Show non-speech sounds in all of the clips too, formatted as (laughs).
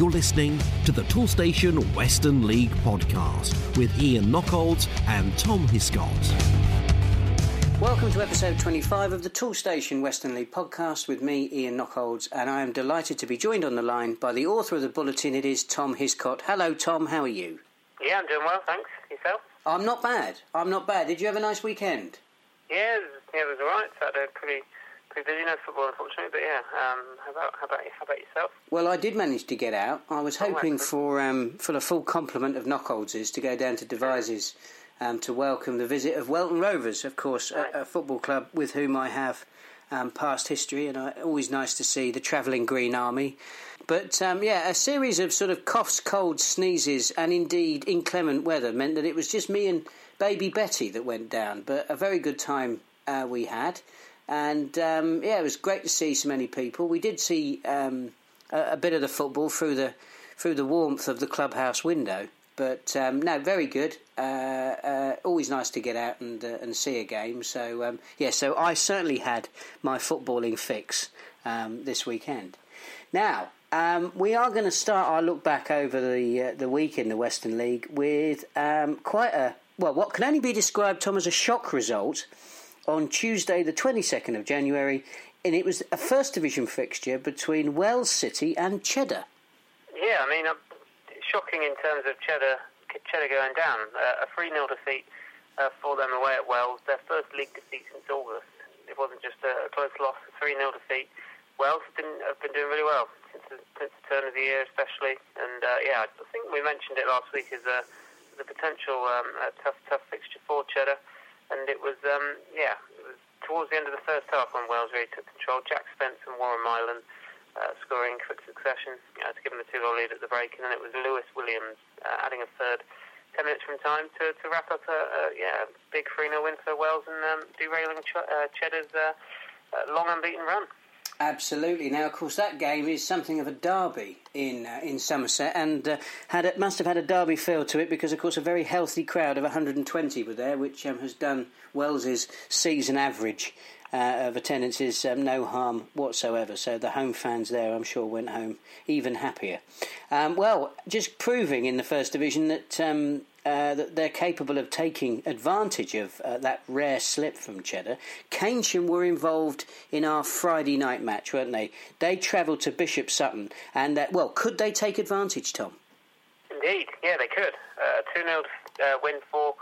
You're listening to the Toolstation Western League podcast with Ian Knockolds and Tom Hiscott. Welcome to episode 25 of the Toolstation Western League podcast with me, Ian Knockolds, and I am delighted to be joined on the line by the author of the bulletin. It is Tom Hiscott. Hello, Tom. How are you? Yeah, I'm doing well, thanks. Yourself? I'm not bad. I'm not bad. Did you have a nice weekend? Yeah, it was, yeah, it was all right. Saturday, pretty pretty busy. No football, unfortunately, but yeah. Um, how about how about how about yourself? Well, I did manage to get out. I was Oh, hoping excellent. for um, for a full complement of Knockholdses to go down to Devizes um, to welcome the visit of Welton Rovers, of course, Right. a, a football club with whom I have um, past history, and I, always nice to see the travelling Green Army. But um, yeah, a series of sort of coughs, colds, sneezes, and indeed inclement weather meant that it was just me and baby Betty that went down. But a very good time uh, we had, and um, yeah, it was great to see so many people. We did see um, a, a bit of the football through the through the warmth of the clubhouse window. But um, no, very good. Uh, uh, always nice to get out and uh, and see a game. So um, yeah, so I certainly had my footballing fix um, this weekend. Now um, we are going to start our look back over the uh, the week in the Western League with um, quite a well, what can only be described, Tom, as a shock result on Tuesday, the twenty second of January, and it was a First Division fixture between Wells City and Cheddar. Yeah, I mean, uh, shocking in terms of Cheddar Cheddar going down. Uh, a 3 0 defeat uh, for them away at Wells, their first league defeat since August. It wasn't just a close loss, a 3 0 defeat. Wells have been, doing really well since the, since the turn of the year, especially. And uh, yeah, I think we mentioned it last week as a, a potential um, a tough, tough fixture for Cheddar. And it was, um, yeah, it was towards the end of the first half when Wells really took control. Jack Spence and Warren Milan uh, scoring in quick succession uh, to give them a two-goal lead at the break, and then it was Lewis Williams uh, adding a third. Ten minutes from time to, to wrap up a, a yeah big 3 0 win for Wells and um, derailing Ch- uh, Cheddar's uh, uh, long unbeaten run. Absolutely. Now, of course, that game is something of a derby in uh, in Somerset, and uh, had it, must have had a derby feel to it because, of course, a very healthy crowd of 120 were there, which um, has done Wells's season average uh, of attendances um, no harm whatsoever. So the home fans there, I'm sure, went home even happier. Um, well, just proving in the first division that. Um, uh, that they're capable of taking advantage of uh, that rare slip from Cheddar. Keynsham were involved in our Friday night match, weren't they? They travelled to Bishop Sutton, and uh, well, could they take advantage, Tom? Indeed, yeah, they could. Uh, A 2 0 uh, win for,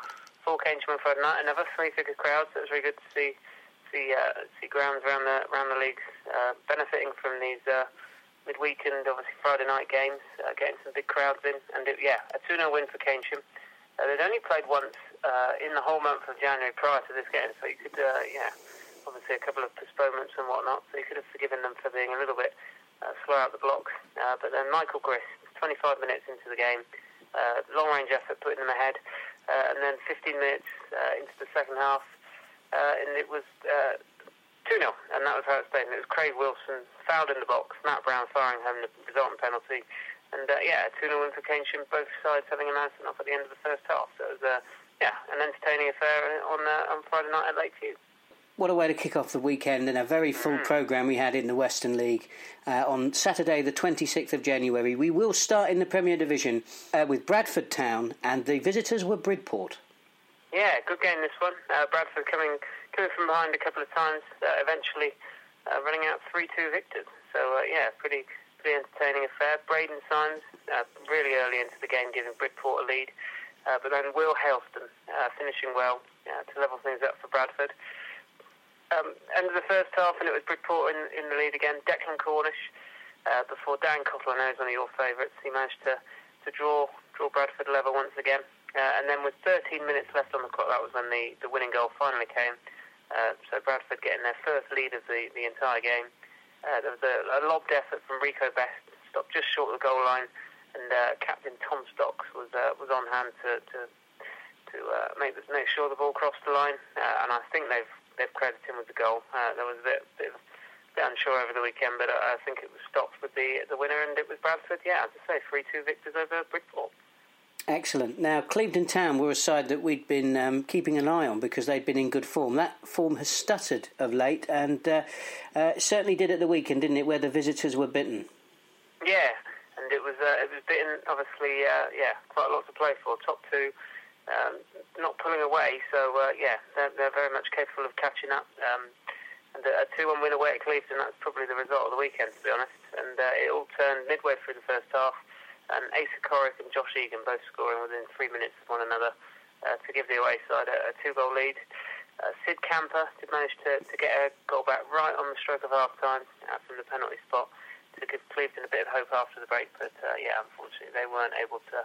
for Keynsham Friday night. Another three figure crowd, so it was really good to see see, see grounds around the, around the leagues uh, benefiting from these midweek and obviously Friday night games, getting some big crowds in. And it, yeah, a 2 0 win for Keynsham. Uh, they'd only played once uh, in the whole month of January prior to this game, so you could, uh, yeah, obviously a couple of postponements and whatnot, so you could have forgiven them for being a little bit uh, slow out the blocks. Uh, but then Michael Griss, 25 minutes into the game, uh, long range effort putting them ahead, and then 15 minutes into the second half, and it was uh, 2 0, and that was how it stayed. And it was Craig Wilson fouled in the box, Matt Brown firing home the resultant penalty, and uh, yeah, a 2 0 win for Keynsham, both sides having a sent off at the end of the first half. So it was uh, yeah, an entertaining affair on uh, on Friday night at Lakeview. What a way to kick off the weekend and a very full programme we had in the Western League. Uh, on Saturday, the 26th of January, we will start in the Premier Division uh, with Bradford Town, and the visitors were Bridport. Yeah, good game this one. Uh, Bradford coming coming from behind a couple of times, uh, eventually uh, running out 3 2 victors. So, uh, yeah, pretty pretty entertaining affair. Braden Symes uh, really early into the game giving Bridport a lead. Uh, but then Will Haleston uh, finishing well uh, to level things up for Bradford. Um, end of the first half, and it was Bridport in, in the lead again. Declan Cornish uh, before Dan know is one of your favourites. He managed to, to draw draw Bradford level once again. And then with 13 minutes left on the clock, that was when the, the winning goal finally came. So Bradford getting their first lead of the, the entire game. Uh, there was a, a lobbed effort from Rico Best, stopped just short of the goal line, and uh, captain Tom Stocks was uh, was on hand to to, to uh, make make sure the ball crossed the line. Uh, and I think they've they've credited him with the goal. Uh, there was a bit, bit, bit unsure over the weekend, but I I think it was Stocks with the the winner, and it was Bradford. Yeah, as I say, three two victors over Bridport. Excellent. Now, Clevedon Town were a side that we'd been um, keeping an eye on because they'd been in good form. That form has stuttered of late, and uh, uh, certainly did at the weekend, didn't it, where the visitors were Bitton? Yeah, and it was uh, it was Bitton. Obviously, uh, yeah, quite a lot to play for. Top two, um, not pulling away. So uh, yeah, they're, they're very much capable of catching up. Um, and a two-one win away at Clevedon. That's probably the result of the weekend, to be honest. And uh, it all turned midway through the first half. And Asa Corrick and Josh Egan both scoring within three minutes of one another uh, to give the away side a, a two-goal lead. Uh, Sid Camper did manage to, to get a goal back right on the stroke of half time uh, from the penalty spot to give Clevedon a bit of hope after the break. But uh, yeah, unfortunately, they weren't able to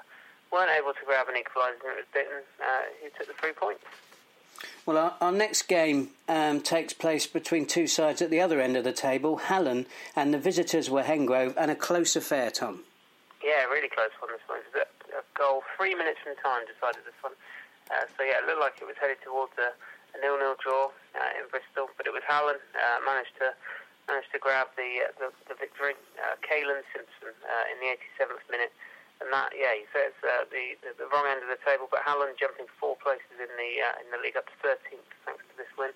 weren't able to grab an equaliser. And it was Bitton uh, who took the three points. Well, our, our next game um, takes place between two sides at the other end of the table, Hallen, and the visitors were Hengrove, and a close affair, Tom. Yeah, really close one. This one it was a, goal three minutes from time decided this one. Uh, so yeah, it looked like it was headed towards a a nil-nil draw uh, in Bristol, but it was Hallen uh, managed to managed to grab the uh, the, the victory. Uh, Kalen Simpson uh, in the 87th minute, and that yeah, he says uh, the, the, the wrong end of the table, but Hallen jumping four places in the in the league up to 13th thanks to this win.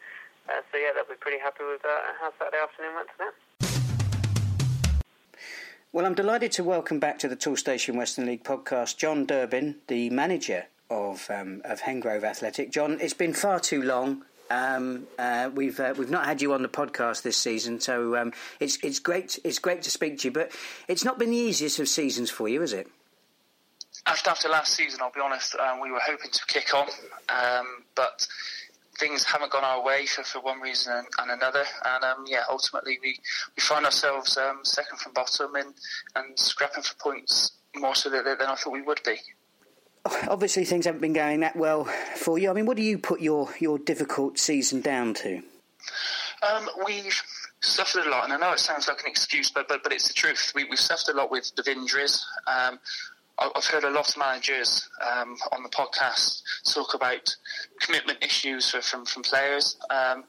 So yeah, they'll be pretty happy with how Saturday afternoon went for them. Well, I'm delighted to welcome back to the Toolstation Western League podcast John Durbin, the manager of um, of Hengrove Athletic. John, it's been far too long. Um, uh, we've uh, we've not had you on the podcast this season, so um, it's it's great it's great to speak to you. But it's not been the easiest of seasons for you, is it? After after last season, I'll be honest, uh, we were hoping to kick on, um, but things haven't gone our way for, for one reason and, and another. And um, yeah, ultimately we, we find ourselves um, second from bottom and, and scrapping for points more so than, than I thought we would be obviously things haven't been going that well for you. I mean, what do you put your, your difficult season down to? Um, we've suffered a lot, and I know it sounds like an excuse, but but, but it's the truth. We, have suffered a lot with the injuries. Um, I've heard a lot of managers um, on the podcast talk about commitment issues from from players. Um,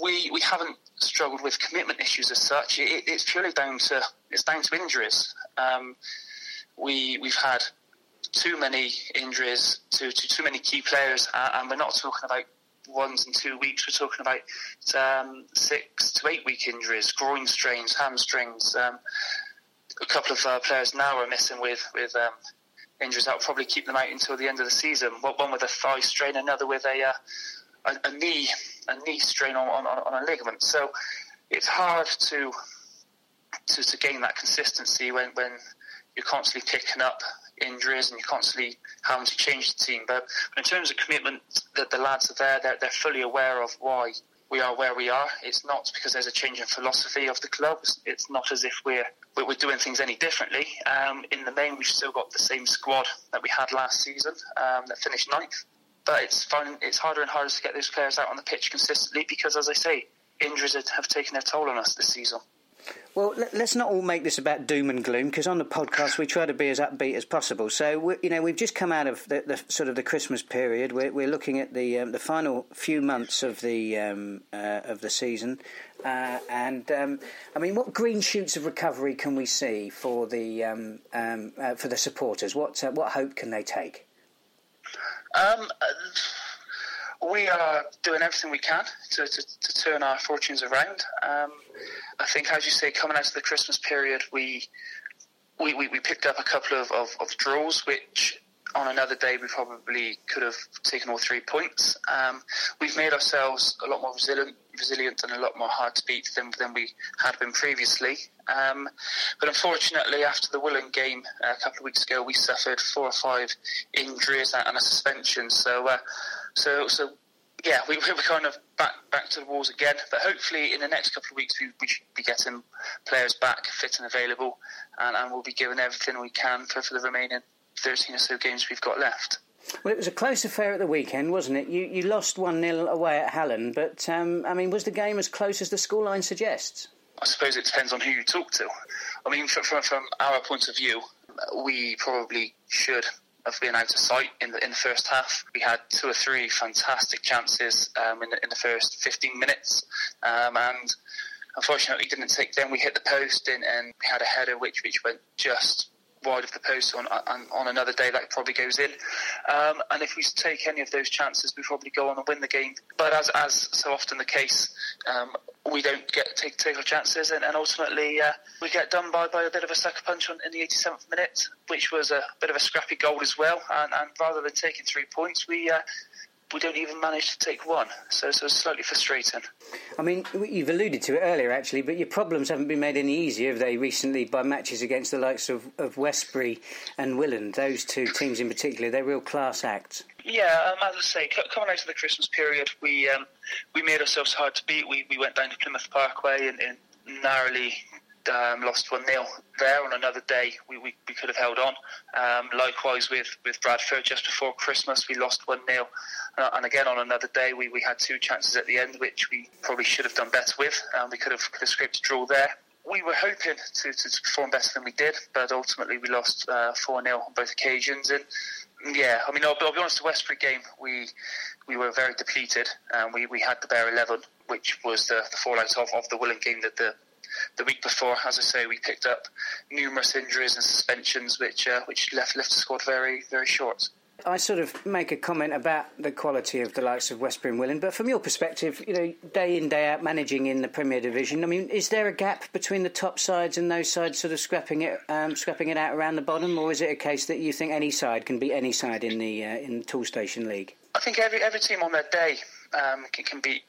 we we haven't struggled with commitment issues as such. It, it's purely down to it's down to injuries. Um, we we've had too many injuries to, to too many key players, and we're not talking about ones and two weeks. We're talking about um, six to eight week injuries, groin strains, hamstrings. Um, a couple of uh, players now are missing with with um, injuries that will probably keep them out until the end of the season. One with a thigh strain, another with a uh, a, a, knee a knee strain on, on, on a ligament. So it's hard to to, to gain that consistency when, when you're constantly picking up injuries and you're constantly having to change the team. But in terms of commitment, that the lads are there, they're, they're fully aware of why we are where we are. It's not because there's a change in philosophy of the club. It's not as if we're we're doing things any differently. Um, in the main, we've still got the same squad that we had last season um, that finished ninth. But it's fun, it's harder and harder to get those players out on the pitch consistently because, as I say, injuries have taken their toll on us this season. Well, let's not all make this about doom and gloom because on the podcast we try to be as upbeat as possible. So, you know, we've just come out of the, the sort of the Christmas period. We're, we're looking at the um, the final few months of the um, uh, of the season, uh, and um, I mean, what green shoots of recovery can we see for the um, um, uh, for the supporters? What uh, what hope can they take? We are doing everything we can to, to, to turn our fortunes around. Um, I think, as you say, coming out of the Christmas period, we we, we, we picked up a couple of, of, of, draws, which on another day we probably could have taken all three points. Um, we've made ourselves a lot more resilient, resilient and a lot more hard to beat than, than we had been previously. Um, but unfortunately, after the Willand game uh, a couple of weeks ago, we suffered four or five injuries and a suspension. So uh, so, so yeah, we, (laughs) we're kind of back back to the walls again. But hopefully, in the next couple of weeks, we, we should be getting players back fit and available, and, and we'll be giving everything we can for, for the remaining 13 or so games we've got left. Well, it was a close affair at the weekend, wasn't it? You you lost 1 0 away at Hallen, but um, I mean, was the game as close as the scoreline suggests? I suppose it depends on who you talk to. I mean, from, from, from our point of view, we probably should of being out of sight in the in the first half. We had two or three fantastic chances um, in, the, in the first 15 minutes, um, and unfortunately didn't take them. We hit the post and, and we had a header which which went just wide of the post on, on, another day that probably goes in. Um, and if we take any of those chances, we probably go on and win the game. But as as so often the case, um, we don't get take take our chances, and, and ultimately uh, we get done by, by a bit of a sucker punch on, in the 87th minute, which was a bit of a scrappy goal as well. And, and rather than taking three points, we uh, we don't even manage to take one. So, so it's slightly frustrating. I mean, you've alluded to it earlier, actually, but your problems haven't been made any easier, have they, recently, by matches against the likes of, of Westbury and Willand? Those two teams in particular, they're real class acts. Yeah, um, as I say, coming out of the Christmas period, we um, we made ourselves hard to beat. We, we went down to Plymouth Parkway and, and narrowly um, lost 1 0 there. On another day, we, we, we could have held on. Um, likewise, with, with Bradford, just before Christmas, we lost 1 0. Uh, and again, on another day, we, we had two chances at the end, which we probably should have done better with. Um, we could have, could have scraped a draw there. We were hoping to, to perform better than we did, but ultimately we lost uh, 4 uh, 0 on both occasions. And yeah, I mean, I'll, I'll, be honest, the Westbury game, we we were very depleted. Um, we, we had the bare 11, which was the, the fallout of, of the Willand game that the the week before, as I say, we picked up numerous injuries and suspensions, which uh, which left left the squad very very short. I sort of make a comment about the quality of the likes of Westbury and Willand, but from your perspective, you know, day in day out managing in the Premier Division, I mean, is there a gap between the top sides and those sides sort of scrapping it, um, scrapping it out around the bottom, or is it a case that you think any side can beat any side in the uh, in the Toolstation League? I think every every team on their day um, can, can beat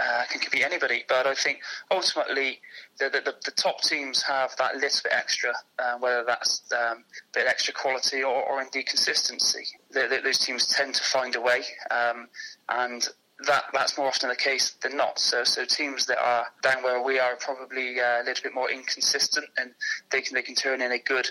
uh, can, be anybody. But I think ultimately the, the, the, top teams have that little bit extra, uh, whether that's um, bit extra quality or, or indeed consistency. The, those teams tend to find a way, um, and that that's more often the case than not. So so teams that are down where we are probably uh, a little bit more inconsistent, and they can they can turn in a good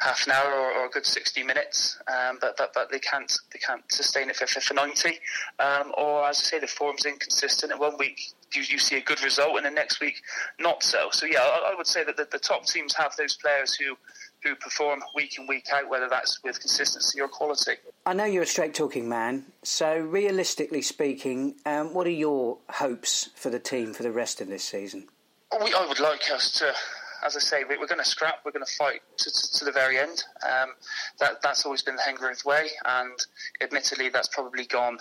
half an hour or, or a good 60 minutes, um, but, but but they can't they can't sustain it for, for 90. Um, or as I say, the form's inconsistent. And one week you, you see a good result, and the next week not so. So yeah, I, I would say that the, the, top teams have those players who who perform week in week out, whether that's with consistency or quality. I know you're a straight talking man, so realistically speaking, um, what are your hopes for the team for the rest of this season? We, I would like us to as I say, we're going to scrap. We're going to fight to, to, to the very end. Um, that that's always been the Hengrove way, and admittedly, that's probably gone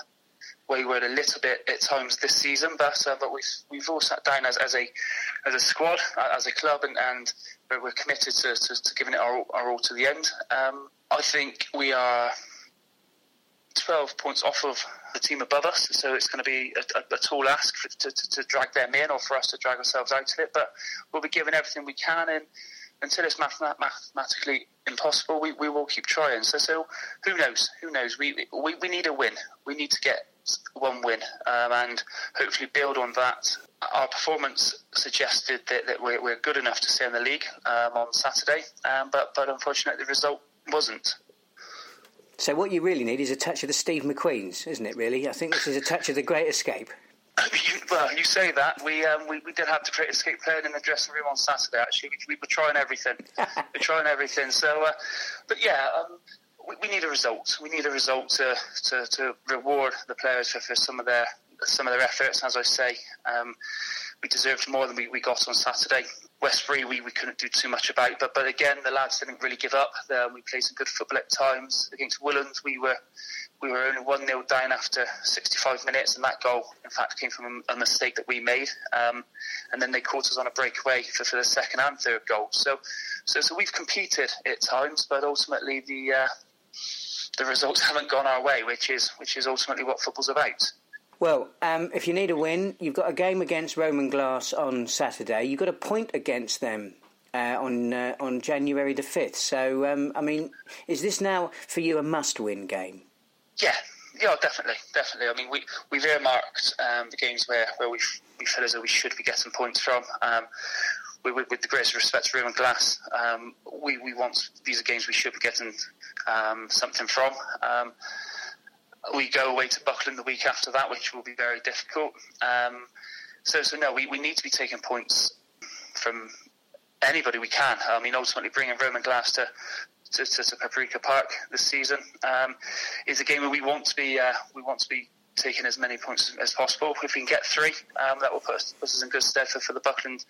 wayward a little bit at times this season. But uh, but we've we've all sat down as, as a as a squad, uh, as a club, and, and we're committed to, to, to giving it our, our all to the end. Um, I think we are 12 points off of the team above us, so it's going to be a, a, a tall ask for, to, to, to, drag them in or for us to drag ourselves out of it. But we'll be giving everything we can, and until it's math- mathematically impossible, we, we will keep trying. So, so who knows? Who knows? We, we, we need a win. We need to get one win um, and hopefully build on that. Our performance suggested that, that we're, we're good enough to stay in the league um, on Saturday, um, but, but unfortunately the result wasn't. So what you really need is a touch of the Steve McQueen's, isn't it? Really, I think this is a touch of the Great Escape. (laughs) well, you say that. We, um, we we did have the Great Escape playing in the dressing room on Saturday. Actually, we, we were trying everything. (laughs) we're trying everything. So, uh, but yeah, um, we, we, need a result. We need a result to to, to reward the players for, for some of their some of their efforts. As I say, um, we deserved more than we, we got on Saturday. Westbury, we, we couldn't do too much about, but but again, the lads didn't really give up. Um, we played some good football at times against Willand. We were we were only one 0 down after 65 minutes, and that goal, in fact, came from a, mistake that we made. Um, and then they caught us on a breakaway for, for the second and third goal. So so so we've competed at times, but ultimately the uh, the results (laughs) haven't gone our way, which is which is ultimately what football's about. Well, um, if you need a win, you've got a game against Roman Glass on Saturday. You've got a point against them uh, on uh, on January the fifth. So, um, I mean, is this now for you a must-win game? Yeah, yeah, definitely, definitely. I mean, we we've earmarked um, the games where where we we feel as though we should be getting points from. Um, with, with, the greatest respect to Roman Glass, um, we we want these are games we should be getting um, something from. We go away to Buckland the week after that, which will be very difficult. Um, so, so no, we, we need to be taking points from anybody we can. I mean, ultimately, bringing Roman Glass to to, to, to Paprika Park this season um, is a game where we want to be uh, we want to be taking as many points as possible. If we can get three, um, that will put us, put us, in good stead for, for the Buckland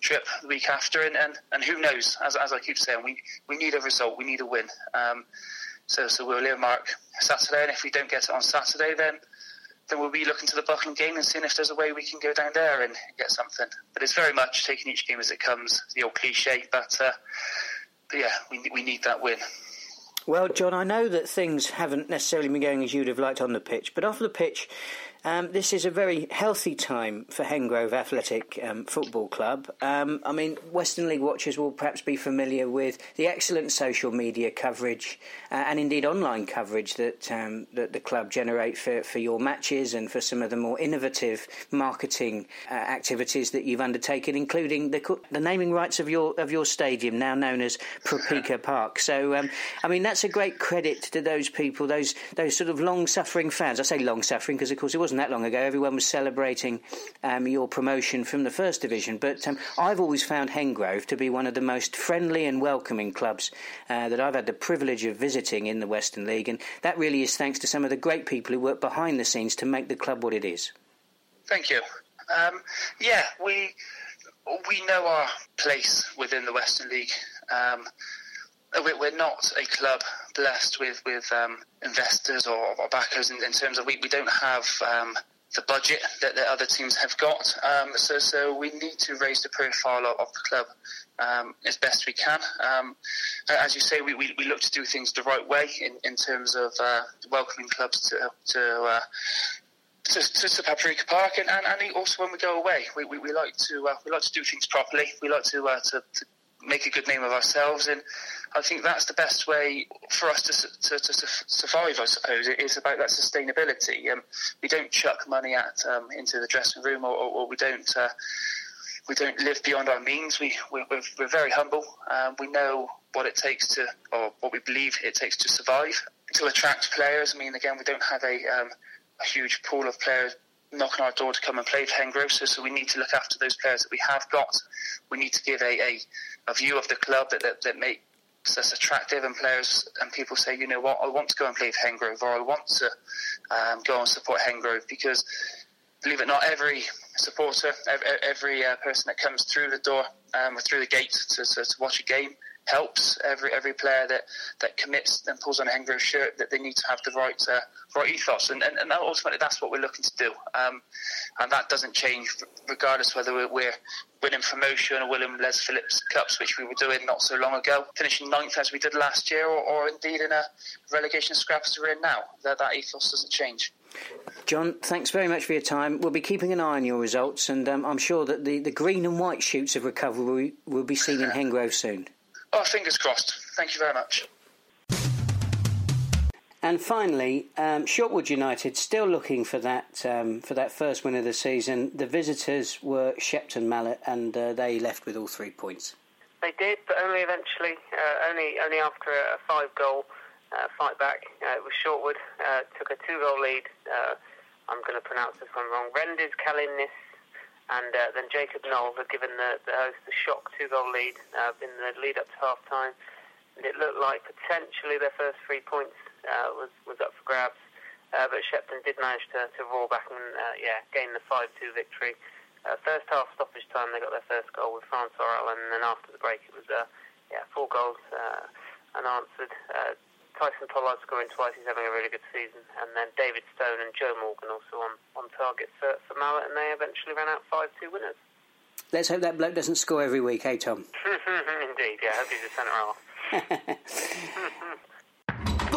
trip the week after. And, and, and who knows? As, as I keep saying, we we need a result. We need a win. Um, so, we'll earmark Saturday, and if we don't get it on Saturday, then then we'll be looking to the Buckland game and seeing if there's a way we can go down there and get something. But it's very much taking each game as it comes, the old cliche. But, uh, but yeah, we we need that win. Well, John, I know that things haven't necessarily been going as you'd have liked on the pitch, but off the pitch, um, this is a very healthy time for Hengrove Athletic um, Football Club. Um, I mean, Western League watchers will perhaps be familiar with the excellent social media coverage uh, and indeed online coverage that um, that the club generate for, for your matches and for some of the more innovative marketing uh, activities that you've undertaken, including the, the naming rights of your of your stadium, now known as Propeka (laughs) Park. So, um, I mean, that's a great credit to those people, those those sort of long suffering fans. I say long suffering because, of course, it was wasn't that long ago. Everyone was celebrating um, your promotion from the first division. But um, I've always found Hengrove to be one of the most friendly and welcoming clubs uh, that I've had the privilege of visiting in the Western League, and that really is thanks to some of the great people who work behind the scenes to make the club what it is. Thank you. Um, yeah, we we know our place within the Western League. Um, we're not a club blessed with with um, investors or, or backers in, in, terms of we, we don't have um, the budget that the other teams have got. Um, so so we need to raise the profile of, of the club um, as best we can. Um, as you say, we, we, we, look to do things the right way in, in terms of uh, welcoming clubs to to. Uh, to, to, to Paprika Park, and, and, and, also when we go away, we, we, we like to uh, we like to do things properly. We like to, uh, to, to make a good name of ourselves, and I think that's the best way for us to, to, to survive. I suppose it is about that sustainability. Um, we don't chuck money at um, into the dressing room, or, or, or we don't uh, we don't live beyond our means. We we're, we're very humble. Um, we know what it takes to, or what we believe it takes to survive. To attract players, I mean, again, we don't have a, um, a huge pool of players knocking on our door to come and play for Hengrove, so, so we need to look after those players that we have got. We need to give a, a, a view of the club that, that, that make that's attractive and players and people say, you know what, I want to go and play for Hengrove or I want to um, go and support Hengrove because believe it or not, every supporter, every, uh, person that comes through the door um, or through the gate to, to, to watch a game helps every every player that, that commits and pulls on a Hengrove shirt that they need to have the right uh, right ethos. And, and, and ultimately that's what we're looking to do. Um, and that doesn't change regardless whether we're, we're winning promotion or winning Les Phillips Cups which we were doing not so long ago. Finishing ninth as we did last year or, or indeed in a relegation scrap as we're in now. That, that ethos doesn't change John, thanks very much for your time. We'll be keeping an eye on your results, and um, I'm sure that the, the green and white shoots of recovery will be seen in Hengrove soon. Oh, fingers crossed. Thank you very much. And finally, um, Shortwood United still looking for that um, for that first win of the season. The visitors were Shepton Mallet, and uh, they left with all three points. They did, but only eventually, uh, only only after a five goal uh, fight back. Uh, it was Shortwood uh, took a two goal lead. Uh, I'm going to pronounce this one wrong. Renders Kalinis and then Jacob Knoll had given the, the host a shock two-goal lead uh, in the lead up to half-time. And it looked like potentially their first three points was was up for grabs, uh, but Shepton did manage to, to roar back and uh, yeah gain the 5-2 victory. Uh, first half stoppage time, they got their first goal with France Orel, and then after the break, it was yeah four goals unanswered. Tyson Pollard scoring twice. He's having a really good season. And then David Stone and Joe Morgan also on, on target for, for Mallet, and they eventually ran out 5 2 winners. Let's hope that bloke doesn't score every week, hey, Tom? (laughs) Indeed, yeah. I hope he's a centre half. (laughs)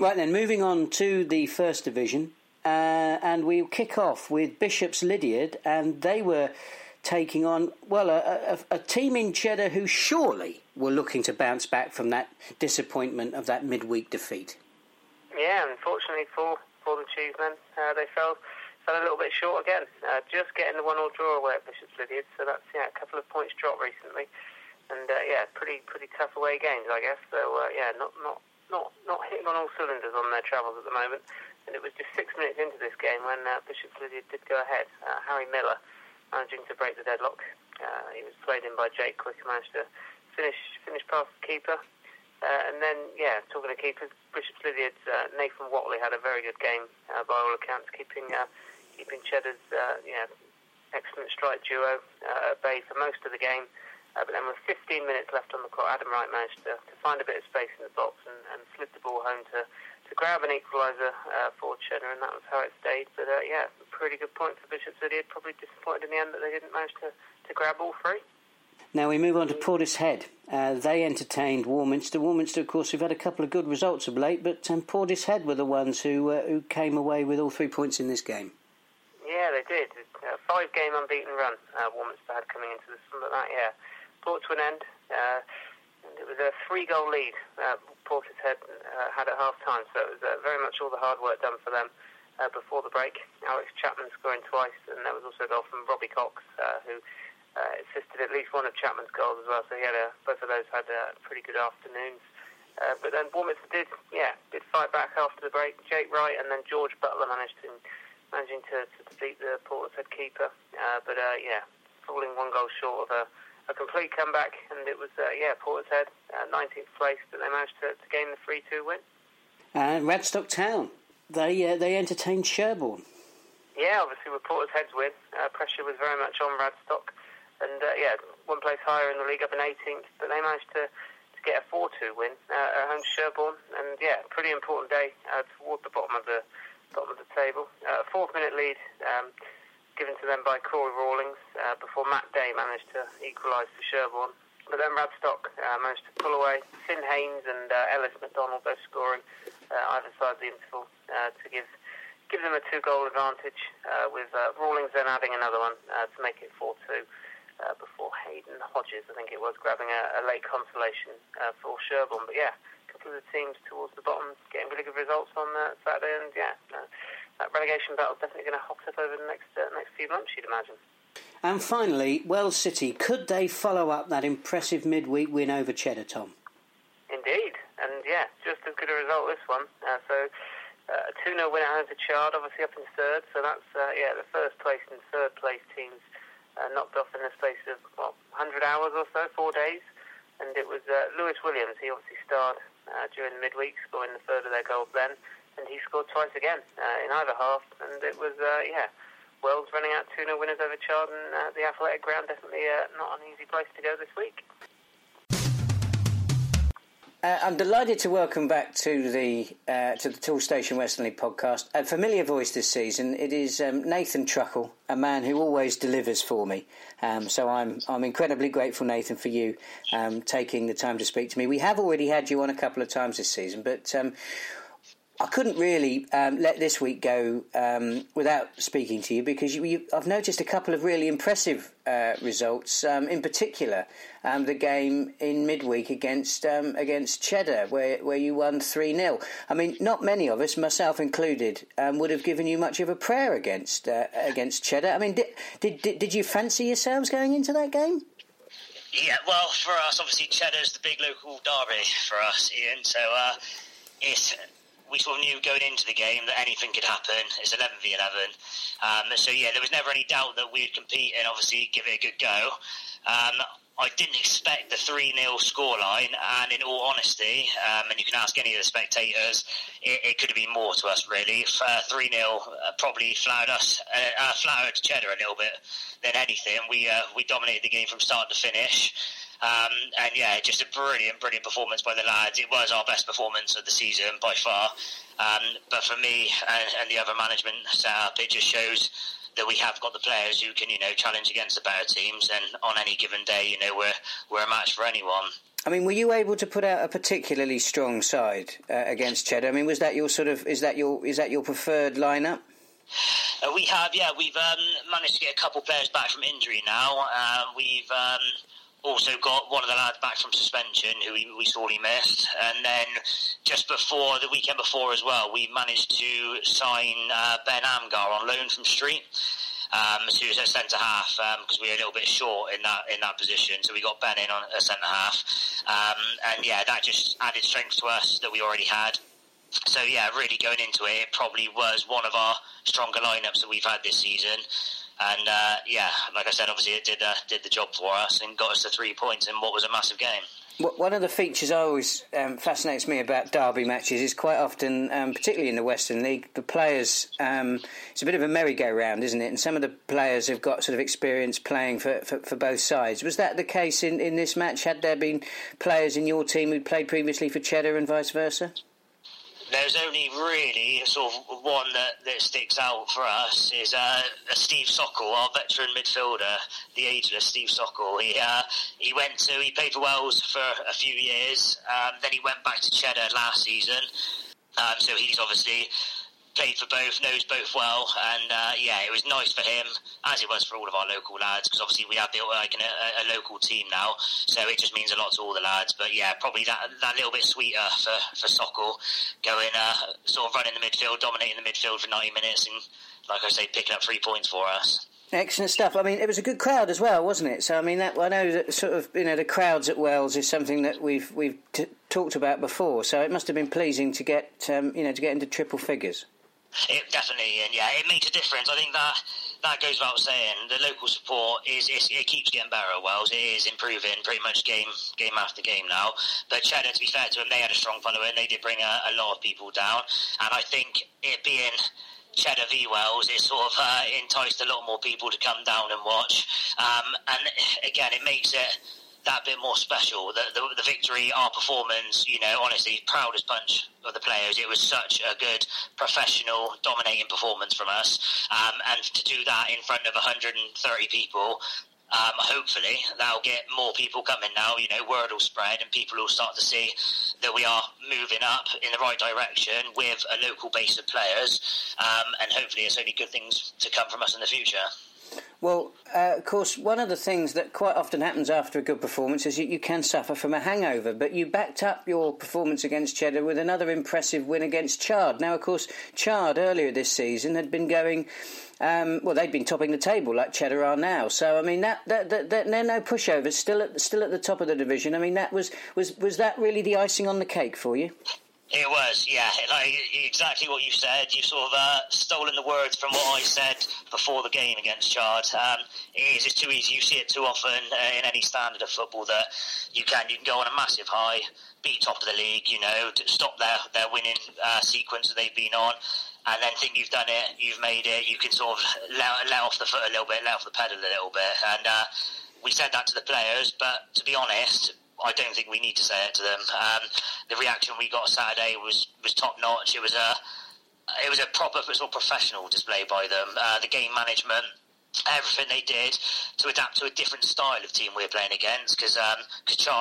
Right then, moving on to the First Division, uh, and we'll kick off with Bishops Lydeard, and they were taking on, well, a, a, a, team in Cheddar who surely were looking to bounce back from that disappointment of that midweek defeat. Yeah, unfortunately for, for the Cheesemen, uh, they fell fell a little bit short again. Uh, just getting the one-all draw away at Bishops Lydeard, so that's yeah, a couple of points dropped recently, and uh, yeah, pretty pretty tough away games, I guess. So uh, yeah, not not not not hitting on all cylinders on their travels at the moment. and it was just six minutes into this game when uh, Bishop's Lydeard did go ahead. Uh, Harry Miller managing to break the deadlock. Uh, he was played in by Jake Quick, who managed to finish finish past the keeper. Uh, and then, yeah, talking to keepers, Bishop's Lydeard's uh, Nathan Watley had a very good game uh, by all accounts, keeping keeping Cheddar's yeah, excellent strike duo at bay for most of the game. Uh, but then with 15 minutes left on the clock, Adam Wright managed to, to find a bit of space in the box and, and slid the ball home to, to grab an equaliser uh, for Cheddar, and that was how it stayed. But uh, yeah, pretty good point for Bishop City. Probably disappointed in the end that they didn't manage to, to grab all three. Now we move on to Portishead. Uh, they entertained Warminster. Warminster, of course, we've had a couple of good results of late, but um, Portishead were the ones who uh, who came away with all three points in this game. Yeah, they did. A five game unbeaten run uh, Warminster had coming into the summer that year. Brought to an end. Uh, it was a three goal lead uh, Portishead uh, had at half time, so it was uh, very much all the hard work done for them uh, before the break. Alex Chapman scoring twice, and there was also a goal from Robbie Cox, uh, who uh, assisted at least one of Chapman's goals as well. So he had a, both of those had pretty good afternoons. But then Warminster did, yeah, did fight back after the break. Jake Wright and then George Butler managed to managing to, to defeat the Portishead keeper. But yeah, falling one goal short of a, a complete comeback, and it was uh, yeah Portishead, uh, 19th place, but they managed to, to gain the 3-2 win. And Radstock Town, they uh, they entertained Sherborne. Yeah, obviously with Portishead's win, uh, pressure was very much on Radstock and uh, yeah, one place higher in the league, up in 18th. But they managed to, to get a 4-2 win uh, at home to Sherborne, and yeah, pretty important day uh, toward the bottom of the bottom of the table. Uh, fourth minute lead um, given to them by Corey Rawlings uh, before Matt Day managed to equalise for Sherborne. But then Radstock uh, managed to pull away. Finn Haynes and uh, Ellis McDonald both scoring uh, either side of the interval uh, to give give them a two goal advantage, uh, with Rawlings then adding another one to make it 4 2 uh, before Hayden Hodges, I think it was, grabbing a, a late consolation for Sherborne. But yeah, a couple of the teams towards the bottom getting really good results on Saturday, and yeah, that relegation battle is definitely going to hot up over the next uh, next few months, you'd imagine. And finally, Wells City, could they follow up that impressive midweek win over Cheddar, Tom? Indeed, and yeah, just as good a result this one. Uh, so uh, a 2 0 win at home to Chard, obviously up in third. So that's uh, yeah the first place and third place teams uh, knocked off in the space of what 100 hours or so, four days. And it was uh, Lewis Williams. He obviously starred uh, during the midweek, scoring the third of their goals then, and he scored twice again uh, in either half. And it was uh, yeah, Wells running out 2 0 winners over Chard, and uh, the athletic ground definitely uh, not an easy place to go this week. Uh, I'm delighted to welcome back to the to the Toolstation Western League podcast a familiar voice this season. It is um, Nathan Truckle, a man who always delivers for me. Um, so I'm I'm incredibly grateful, Nathan, for you um, taking the time to speak to me. We have already had you on a couple of times this season, but um, I couldn't really um, let this week go um, without speaking to you because you, you, I've noticed a couple of really impressive uh, results. Um, in particular, um, the game in midweek against um, against Cheddar, where where you won three 0 I mean, not many of us, myself included, um, would have given you much of a prayer against uh, against Cheddar. I mean, did, did did you fancy yourselves going into that game? Yeah, well, for us, obviously, Cheddar's the big local derby for us, Ian. So uh, it's we sort of knew going into the game that anything could happen. It's 11 v 11. Um, so, yeah, there was never any doubt that we'd compete and obviously give it a good go. Um, I didn't expect the 3 0 scoreline, and in all honesty, um, and you can ask any of the spectators, it, it could have been more to us, really. 3 uh, 0 uh, probably flattered us, uh, uh, flattered Cheddar a little bit than anything. We, uh, we dominated the game from start to finish. Um, and yeah, just a brilliant, brilliant performance by the lads. It was our best performance of the season by far. Um, but for me and, and, the other management setup, it just shows that we have got the players who can, you know, challenge against the better teams. And on any given day, you know, we're we're a match for anyone. I mean, were you able to put out a particularly strong side uh, against Cheddar? I mean, was that your sort of is that your is that your preferred lineup? Uh, we have, yeah, we've um, managed to get a couple players back from injury now. Uh, we've um, also got one of the lads back from suspension who we, we sorely missed. And then just before, the weekend before as well, we managed to sign uh, Ben Amgar on loan from Street. Um, so he was at centre half because um, we were a little bit short in that in that position. So we got Ben in on a centre half, um, and yeah, that just added strength to us that we already had. so yeah, really going into it, it probably was one of our stronger lineups that we've had this season. And uh, yeah, like I said, obviously it did uh, did the job for us and got us the three points in what was a massive game. One of the features always um, fascinates me about derby matches is quite often, um, particularly in the Western League, the players. Um, it's a bit of a merry-go-round, isn't it? And some of the players have got sort of experience playing for, for, for, both sides. Was that the case in, in this match? Had there been players in your team who'd played previously for Cheddar and vice versa? There's only really sort of one that, that sticks out for us is uh, Steve Sockel, our veteran midfielder, the ageless Steve Sockel. He uh, he went to he played for Wells for a few years, um, then he went back to Cheddar last season. Um, so he's obviously played for both, knows both well, and uh, yeah, it was nice for him, as it was for all of our local lads, because obviously we have built like a, a, local team now, so it just means a lot to all the lads. But yeah, probably that that little bit sweeter for for Sockel, going uh, sort of running the midfield, dominating the midfield for ninety minutes, and like I say, picking up three points for us. Excellent stuff. I mean, it was a good crowd as well, wasn't it? So, I mean, that, I know that sort of you know the crowds at Wells is something that we've we've t- talked about before. So it must have been pleasing to get um, you know to get into triple figures. It definitely, and yeah, it makes a difference. I think that that goes without saying. The local support is, it keeps getting better at Wells. It is improving pretty much game game after game now. But Cheddar, to be fair to them, they had a strong following. They did bring a, a lot of people down, and I think it being Cheddar v Wells, it sort of uh, enticed a lot more people to come down and watch. Um, and again, it makes it that bit more special. The, the, the, victory, our performance, you know, honestly, proudest punch of the players. It was such a good, professional, dominating performance from us. Um, and to do that in front of 130 people, um, hopefully that'll get more people coming now. You know, word will spread and people will start to see that we are moving up in the right direction with a local base of players. Um, and hopefully, it's only good things to come from us in the future. Well, uh, of course, one of the things that quite often happens after a good performance is you, you, can suffer from a hangover. But you backed up your performance against Cheddar with another impressive win against Chard. Now, of course, Chard earlier this season had been going. Um, well, they'd been topping the table like Cheddar are now. So, I mean, that, that, that, that they're no pushovers. Still at still at the top of the division. I mean, that was was was that really the icing on the cake for you? It was, yeah, like exactly what you said. You've sort of uh, stolen the words from what I said before the game against Chard. Um, it is, it's too easy. You see it too often uh, in any standard of football that you can you can go on a massive high, be top of the league, you know, stop their their winning uh, sequence that they've been on, and then think you've done it, you've made it. You can sort of let, let off the foot a little bit, let off the pedal a little bit, and uh, we said that to the players. But to be honest, I don't think we need to say it to them. Um, the reaction we got Saturday was, was top notch. It was a it was a proper sort of professional display by them. Uh, the game management, everything they did to adapt to a different style of team we're playing against. Because um,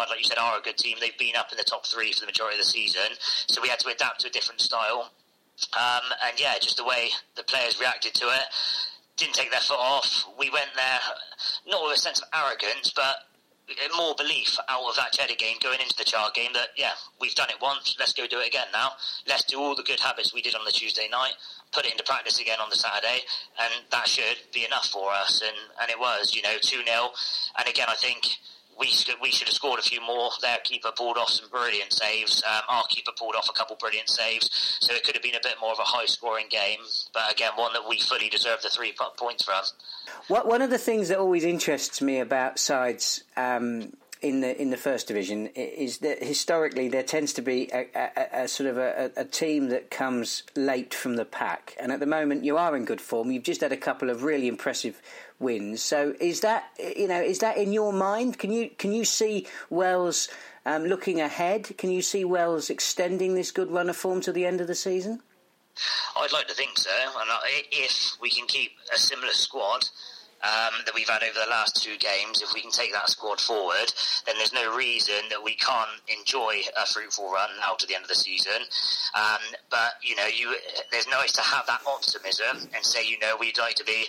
like you said, are a good team. They've been up in the top three for the majority of the season, so we had to adapt to a different style. Um, and yeah, just the way the players reacted to it didn't take their foot off. We went there not with a sense of arrogance, but more belief out of that Cheddar game going into the Chard game that yeah we've done it once let's go do it again now. Let's do all the good habits we did on the Tuesday night put it into practice again on the Saturday and that should be enough for us. And, and it was you know 2-0 and again I think we should, we should have scored a few more. Their keeper pulled off some brilliant saves. Um, our keeper pulled off a couple brilliant saves. So it could have been a bit more of a high scoring game. But again, one that we fully deserve the three points from. What, one of the things that always interests me about sides um, in the in the first division is that historically there tends to be a, a, a sort of a, a, team that comes late from the pack, and at the moment you are in good form. You've just had a couple of really impressive wins. So is that you know is that in your mind? Can you can you see Wells um, looking ahead? Can you see Wells extending this good run of form to the end of the season? I'd like to think so, and if we can keep a similar squad um, that we've had over the last two games, if we can take that squad forward, then there's no reason that we can't enjoy a fruitful run now to the end of the season. Um, but you know, you there's nice to have that optimism and say, you know, we'd like to be.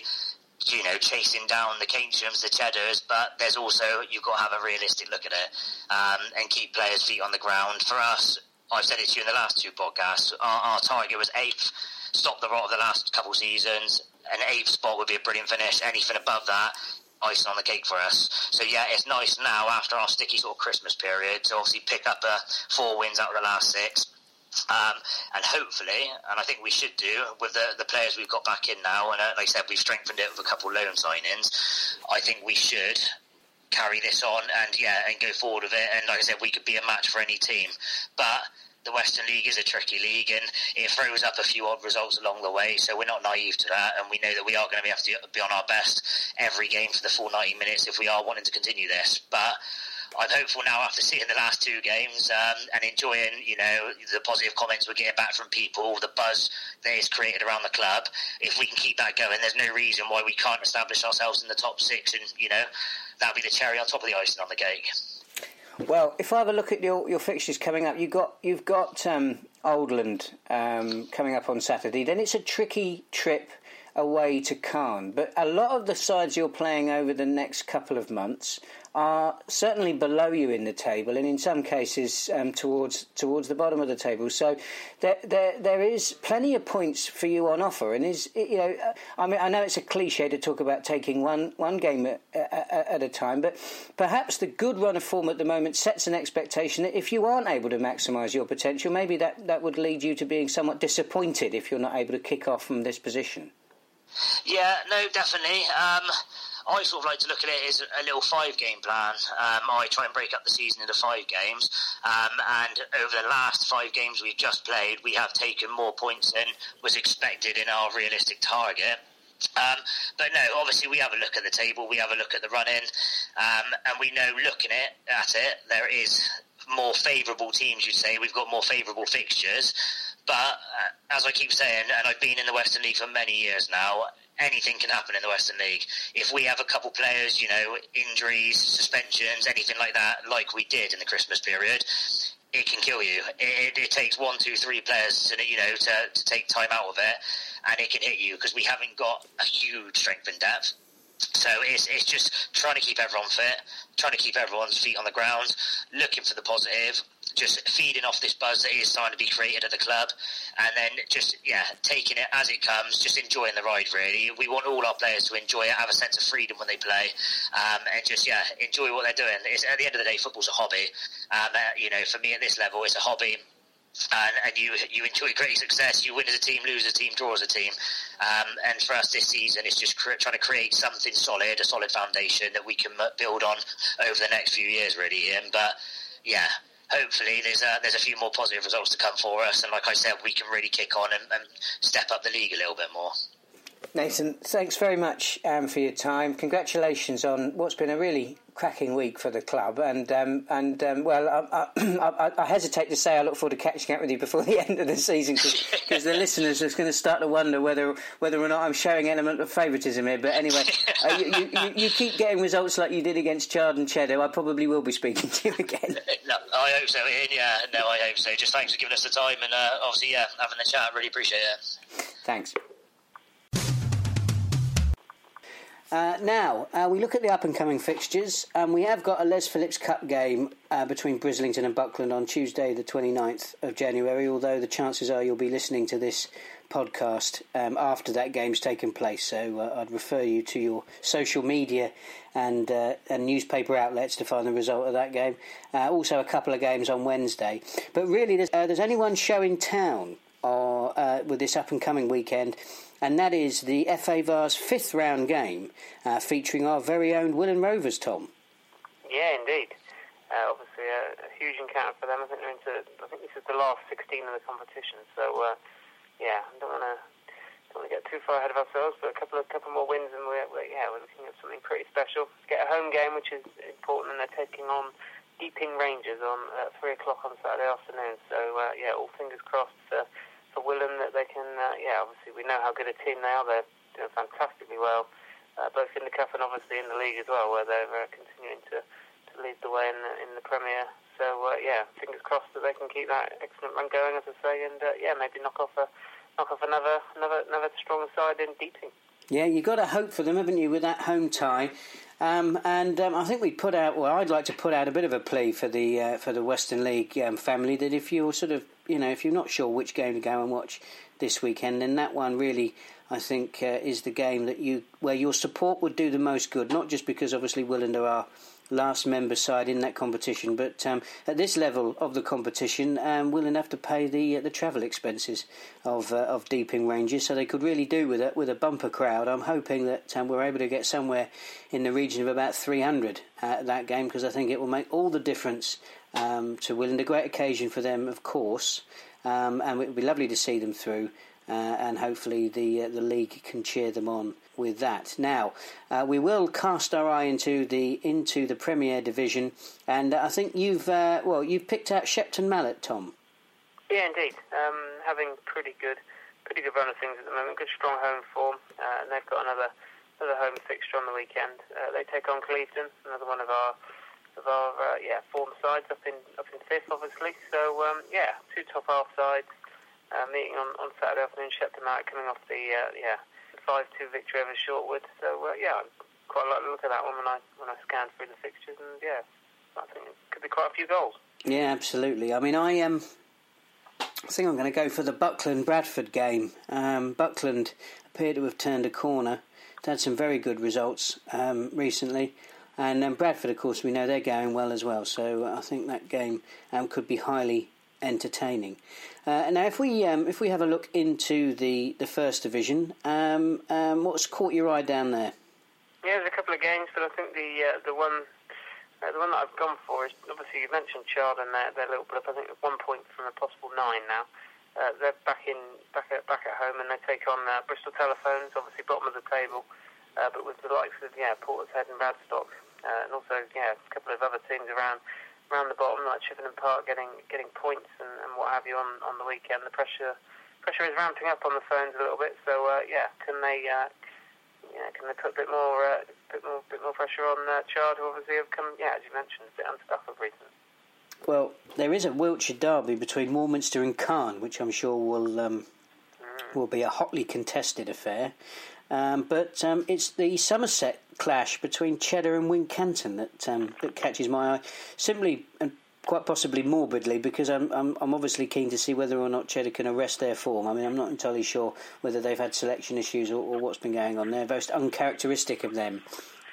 You know, chasing down the Keynshams, the Cheddars, but there's also you've got to have a realistic look at it um, and keep players' feet on the ground. For us, I've said it to you in the last two podcasts. Our, our target was eighth, stop the rot of the last couple seasons. An eighth spot would be a brilliant finish. Anything above that, icing on the cake for us. So yeah, it's nice now after our sticky sort of Christmas period to obviously pick up uh, four wins out of the last six. Um, and hopefully, and I think we should do with the, the players we've got back in now, and uh, like I said, we've strengthened it with a couple loan signings. I think we should carry this on and yeah, and go forward with it. And like I said, we could be a match for any team, but the Western League is a tricky league and it throws up a few odd results along the way. So we're not naive to that, and we know that we are going to have to be on our best every game for the full 90 minutes if we are wanting to continue this. But I'm hopeful now after seeing the last two games um, and enjoying, you know, the positive comments we're getting back from people, the buzz that is created around the club. If we can keep that going, there's no reason why we can't establish ourselves in the top six, and you know, that'll be the cherry on top of the icing on the cake. Well, if I have a look at your, your fixtures coming up, you've got you've got um, Oldland um, coming up on Saturday. Then it's a tricky trip away to Calne. But a lot of the sides you're playing over the next couple of months are certainly below you in the table, and in some cases um, towards towards the bottom of the table. So there, there there is plenty of points for you on offer. And is you know, I mean, I know it's a cliche to talk about taking one one game at, at, at a time, but perhaps the good run of form at the moment sets an expectation that if you aren't able to maximise your potential, maybe that, that would lead you to being somewhat disappointed if you're not able to kick off from this position. Yeah, no, definitely. Um, I sort of like to look at it as a little five game plan. Um, I try and break up the season into five games. Um, and over the last five games we've just played, we have taken more points than was expected in our realistic target. Um, but no, obviously we have a look at the table, we have a look at the running, um, and we know looking at, at it, there is more favourable teams, you'd say. We've got more favourable fixtures. But uh, as I keep saying, and I've been in the Western League for many years now, anything can happen in the Western League. If we have a couple players, you know, injuries, suspensions, anything like that, like we did in the Christmas period, it can kill you. It, it, takes one, two, three players, to, you know, to, to take time out of it, and it can hit you because we haven't got a huge strength and depth. So it's it's just trying to keep everyone fit, trying to keep everyone's feet on the ground, looking for the positive, just feeding off this buzz that is starting to be created at the club, and then just yeah, taking it as it comes, just enjoying the ride. Really, we want all our players to enjoy it, have a sense of freedom when they play, um, and just yeah, enjoy what they're doing. It's, at the end of the day, football's a hobby. Um, uh, you know, for me at this level, it's a hobby and, and you you enjoy great success. You win as a team, lose as a team, draw as a team. Um, and for us this season, it's just cre- trying to create something solid, a solid foundation that we can build on over the next few years, really. Ian. But yeah, hopefully there's a, there's a few more positive results to come for us, and like I said, we can really kick on and, and step up the league a little bit more. Nathan, thanks very much um, for your time. Congratulations on what's been a really cracking week for the club, and um, and um, well, I, I, (clears throat) I, hesitate to say I look forward to catching up with you before (laughs) the end of the season because the listeners are going to start to wonder whether whether or not I'm showing element of favouritism here. But anyway, (laughs) uh, you, you, you, keep getting results like you did against Chard and Cheddar. I probably will be speaking to you again. (laughs) No, I hope so. Ian. Yeah, no, I hope so. Just thanks for giving us the time and uh, obviously, yeah, having the chat. Really appreciate it. Thanks. Uh, now, uh, we look at the up and coming fixtures. Um, we have got a Les Phillips Cup game uh, between Brislington and Buckland on Tuesday, the 29th of January, although the chances are you'll be listening to this podcast um, after that game's taken place. So uh, I'd refer you to your social media and, uh, and newspaper outlets to find the result of that game. Uh, also, a couple of games on Wednesday. But really, there's, there's only one show in town with this up and coming weekend and that is the FA Vase fifth round game uh, featuring our very own Willand Rovers, Tom. Yeah, indeed. Uh, obviously, a, a, huge encounter for them. I think they're into. I think this is the last 16 of the competition. So, uh, yeah, I don't want to don't want to get too far ahead of ourselves, but a couple of couple more wins, and we're, we're yeah we're looking at something pretty special. Get a home game, which is important, and they're taking on Deeping Rangers on uh, three o'clock on Saturday afternoon. So uh, yeah, all fingers crossed for Willand that they can, uh, yeah, obviously we know how good a team they are. They're doing fantastically well, uh, both in the cup and obviously in the league as well, where they're uh, continuing to, to lead the way in the, in the Premier. So uh, yeah, fingers crossed that they can keep that excellent run going, as I say, and uh, yeah, maybe knock off a knock off another another another strong side in Deeping. Yeah, you've got to hope for them, haven't you, with that home tie? Um, and um, I think we put out. Well, I'd like to put out a bit of a plea for the uh, for the Western League um, family that if you're sort of you know if you're not sure which game to go and watch this weekend, then that one really I think uh, is the game that you where your support would do the most good. Not just because obviously Willand are last member side in that competition. But um, at this level of the competition, um, will enough to pay the uh, the travel expenses of uh, of Deeping Rangers, so they could really do with it with a bumper crowd. I'm hoping that um, we're able to get somewhere in the region of about 300 at that game because I think it will make all the difference um, to Willand. A great occasion for them, of course, um, and it would be lovely to see them through. Uh, and hopefully the uh, the league can cheer them on with that. Now uh, we will cast our eye into the into the Premier Division, and I think you've uh, well you've picked out Shepton Mallet, Tom. Yeah, indeed. Um, having pretty good pretty good run of things at the moment. Good strong home form, uh, and they've got another another home fixture on the weekend. Uh, they take on Clevedon, another one of our of our yeah form sides up in up in fifth, obviously. So um, yeah, two top half sides uh, meeting on, on Saturday afternoon, Shepton Mallet coming off the uh, yeah five two victory over Shortwood. So uh, yeah, I'm quite like to look at that one when I when I scan through the fixtures, and yeah, I think it could be quite a few goals. Yeah, absolutely. I mean, I um, I think I'm going to go for the Buckland Bradford game. Um, Buckland appear to have turned a corner. Had some very good results um, recently. And um, Bradford, of course, we know they're going well as well. So I think that game um, could be highly entertaining. Uh, now, if we um, if we have a look into the, the first division, um, um, what's caught your eye down there? Yeah, there's a couple of games, but I think the uh, the one uh, the one that I've gone for is obviously you mentioned Chard on there, their little blip. I think one point from a possible nine now. Uh, they're back in back at back at home and they take on uh, Bristol Telephones, obviously bottom of the table, uh, but with the likes of yeah Portishead and Radstock, and also yeah a couple of other teams around around the bottom, like Chippenham Park, getting getting points and, and what have you on, on the weekend. The pressure pressure is ramping up on the phones a little bit. So uh, yeah, can they uh, yeah, can they put a bit more uh, bit more bit more pressure on uh, Chard, who obviously have come yeah as you mentioned a bit unstuck of recent. Well, there is a Wiltshire derby between Warminster and Calne, which I'm sure will um, mm. will be a hotly contested affair. Um, but um, it's the Somerset clash between Cheddar and Wincanton that um, that catches my eye, simply and quite possibly morbidly, because I'm, I'm I'm obviously keen to see whether or not Cheddar can arrest their form. I mean, I'm not entirely sure whether they've had selection issues or, or what's been going on there. Most uncharacteristic of them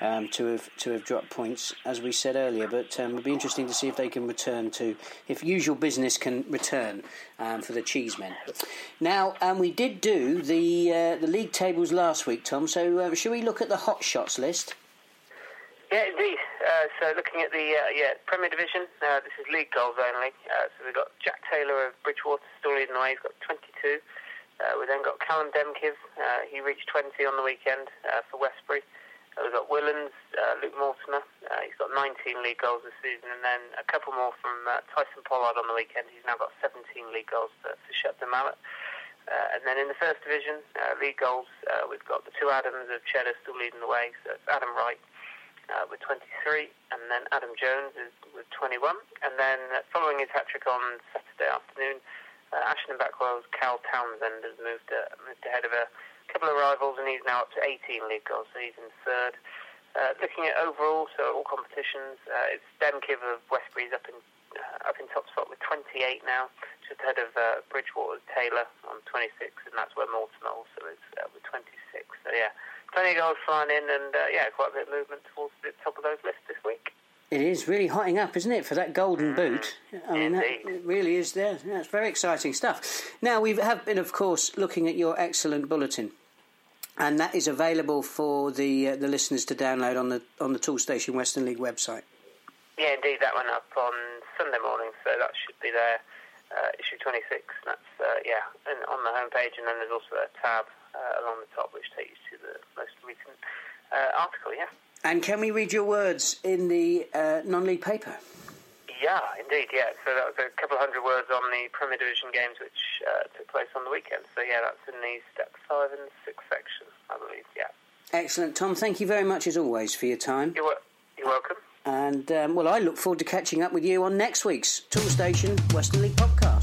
um, to have to have dropped points, as we said earlier. But um, it'll be interesting to see if they can return to if usual business can return um, for the Cheesemen. Now um, we did do the uh, the league tables last week, Tom. So uh, should we look at the hot shots list? Yeah, indeed. Uh, so looking at the uh, yeah Premier Division, uh, this is league goals only. Uh, so we've got Jack Taylor of Bridgwater still leading the way. He's got 22. we then got Callum Demkiv. he reached 20 on the weekend for Westbury. We've got Willand's, uh, Luke Mortimer. Uh, he's got 19 league goals this season, and then a couple more from uh, Tyson Pollard on the weekend. He's now got 17 league goals to, to Shepton Mallet. Uh, and then in the first division, uh, league goals, uh, we've got the two Adams of Cheddar still leading the way. So it's Adam Wright uh, with 23, and then Adam Jones is with 21. And then uh, following his hat trick on Saturday afternoon, uh, Ashton Backwell's Cal Townsend has moved, uh, moved ahead of a couple of rivals, and he's now up to 18 league goals, so he's in third. Uh, looking at overall, so all competitions, uh, it's Demkiv of Westbury's up in uh, up in top spot with 28 now, just ahead of uh, Bridgwater's Taylor on 26, and that's where Mortimer also is uh, with 26. So yeah, plenty of goals flying in, and uh, yeah, quite a bit of movement towards the top of those lists this week. It is really hotting up, isn't it, for that golden mm, boot? I mean, that, it really is there. That's very exciting stuff. Now, we have been, of course, looking at your excellent bulletin and that is available for the uh, the listeners to download on the on the Toolstation Western League website. Yeah, indeed, that went up on Sunday morning, so that should be there. Uh, issue 26. That's uh, yeah, and on the homepage, and then there's also a tab uh, along the top which takes you to the most recent uh, article. Yeah. And can we read your words in the uh, non-league paper? Yeah, indeed, yeah. So that was a couple of hundred words on the Premier Division games which uh, took place on the weekend. So yeah, that's in the step five and six section, I believe. Yeah. Excellent, Tom. Thank you very much as always for your time. You're, you're welcome. And um, well, I look forward to catching up with you on next week's Toolstation Western League podcast.